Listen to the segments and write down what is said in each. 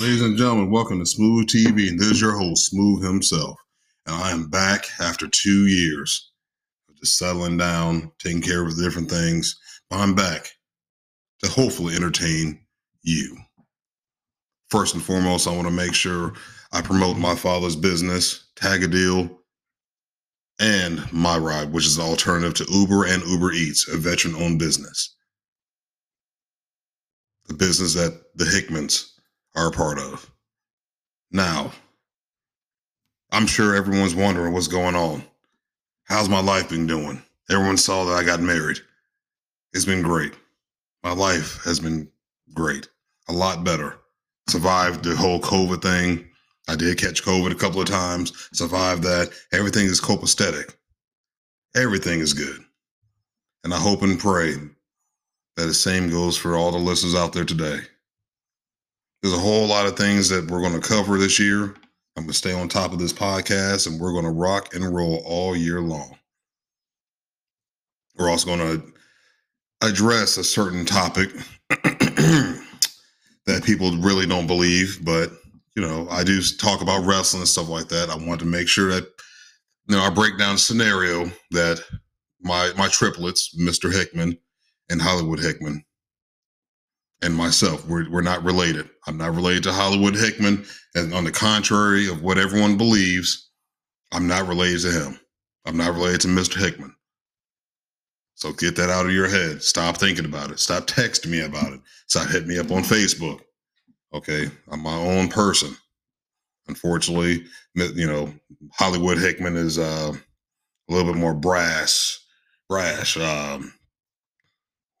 Ladies and gentlemen, welcome to Smooth TV, and this is your host, Smooth himself. And I am back after two years of just settling down, taking care of the different things. But I'm back to hopefully entertain you. First and foremost, I want to make sure I promote my father's business, Tag a Deal, and My Ride, which is an alternative to Uber and Uber Eats, a veteran owned business. The business that the Hickmans are a part of. Now, I'm sure everyone's wondering what's going on. How's my life been doing? Everyone saw that I got married. It's been great. My life has been great. A lot better. Survived the whole COVID thing. I did catch COVID a couple of times, survived that. Everything is copacetic. Everything is good. And I hope and pray that the same goes for all the listeners out there today. There's a whole lot of things that we're going to cover this year. I'm going to stay on top of this podcast and we're going to rock and roll all year long. We're also going to address a certain topic that people really don't believe, but you know, I do talk about wrestling and stuff like that. I want to make sure that you know I break down scenario that my my triplets, Mr. Hickman and Hollywood Hickman, and myself. We're, we're not related. I'm not related to Hollywood Hickman. And on the contrary of what everyone believes, I'm not related to him. I'm not related to Mr. Hickman. So get that out of your head. Stop thinking about it. Stop texting me about it. Stop hitting me up on Facebook. Okay. I'm my own person. Unfortunately, you know, Hollywood Hickman is uh, a little bit more brass, brash. Um,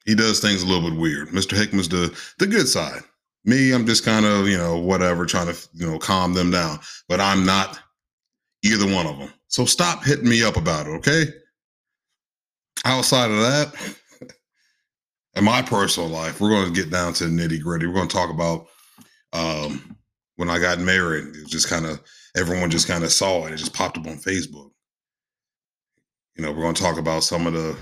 he does things a little bit weird. Mr. Hickman's the the good side. Me, I'm just kind of, you know, whatever, trying to, you know, calm them down. But I'm not either one of them. So stop hitting me up about it, okay? Outside of that, in my personal life, we're going to get down to the nitty gritty. We're going to talk about um, when I got married. It just kind of, everyone just kind of saw it. It just popped up on Facebook. You know, we're going to talk about some of the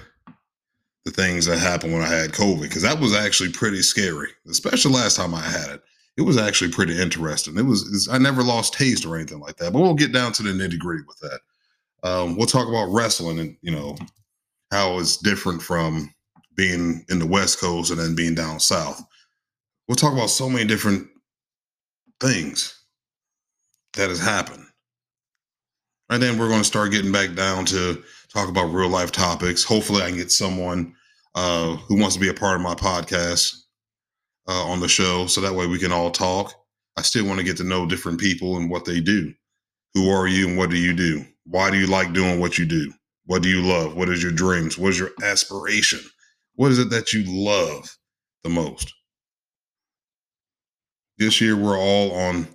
the things that happened when I had COVID because that was actually pretty scary, especially last time I had it. It was actually pretty interesting. It was I never lost taste or anything like that, but we'll get down to the nitty gritty with that. Um, we'll talk about wrestling and you know how it's different from being in the West Coast and then being down south. We'll talk about so many different things that has happened. And then we're going to start getting back down to talk about real life topics. Hopefully, I can get someone uh, who wants to be a part of my podcast uh, on the show, so that way we can all talk. I still want to get to know different people and what they do. Who are you and what do you do? Why do you like doing what you do? What do you love? What is your dreams? What is your aspiration? What is it that you love the most? This year, we're all on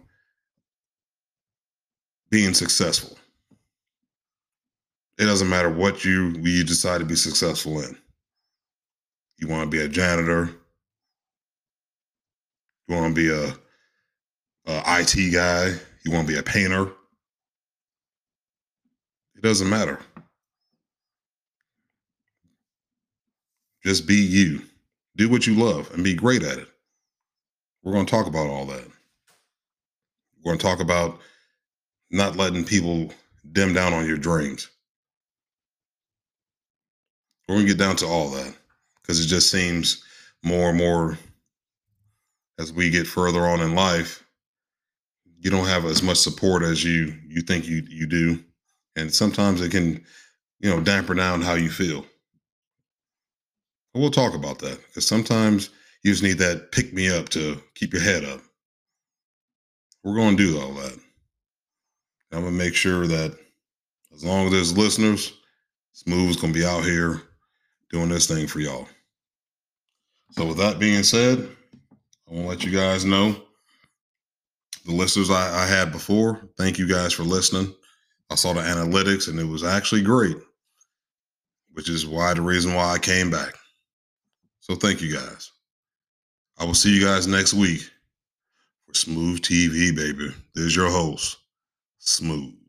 being successful. It doesn't matter what you you decide to be successful in. You want to be a janitor. You want to be a, a IT guy. You want to be a painter. It doesn't matter. Just be you. Do what you love and be great at it. We're going to talk about all that. We're going to talk about not letting people dim down on your dreams. We're gonna get down to all that because it just seems more and more as we get further on in life, you don't have as much support as you you think you you do, and sometimes it can, you know, damper down how you feel. We'll talk about that because sometimes you just need that pick me up to keep your head up. We're going to do all that. I'm gonna make sure that as long as there's listeners, Smooth is gonna be out here doing this thing for y'all. So, with that being said, I want to let you guys know the listeners I, I had before. Thank you guys for listening. I saw the analytics and it was actually great, which is why the reason why I came back. So, thank you guys. I will see you guys next week for Smooth TV, baby. There's your host, Smooth.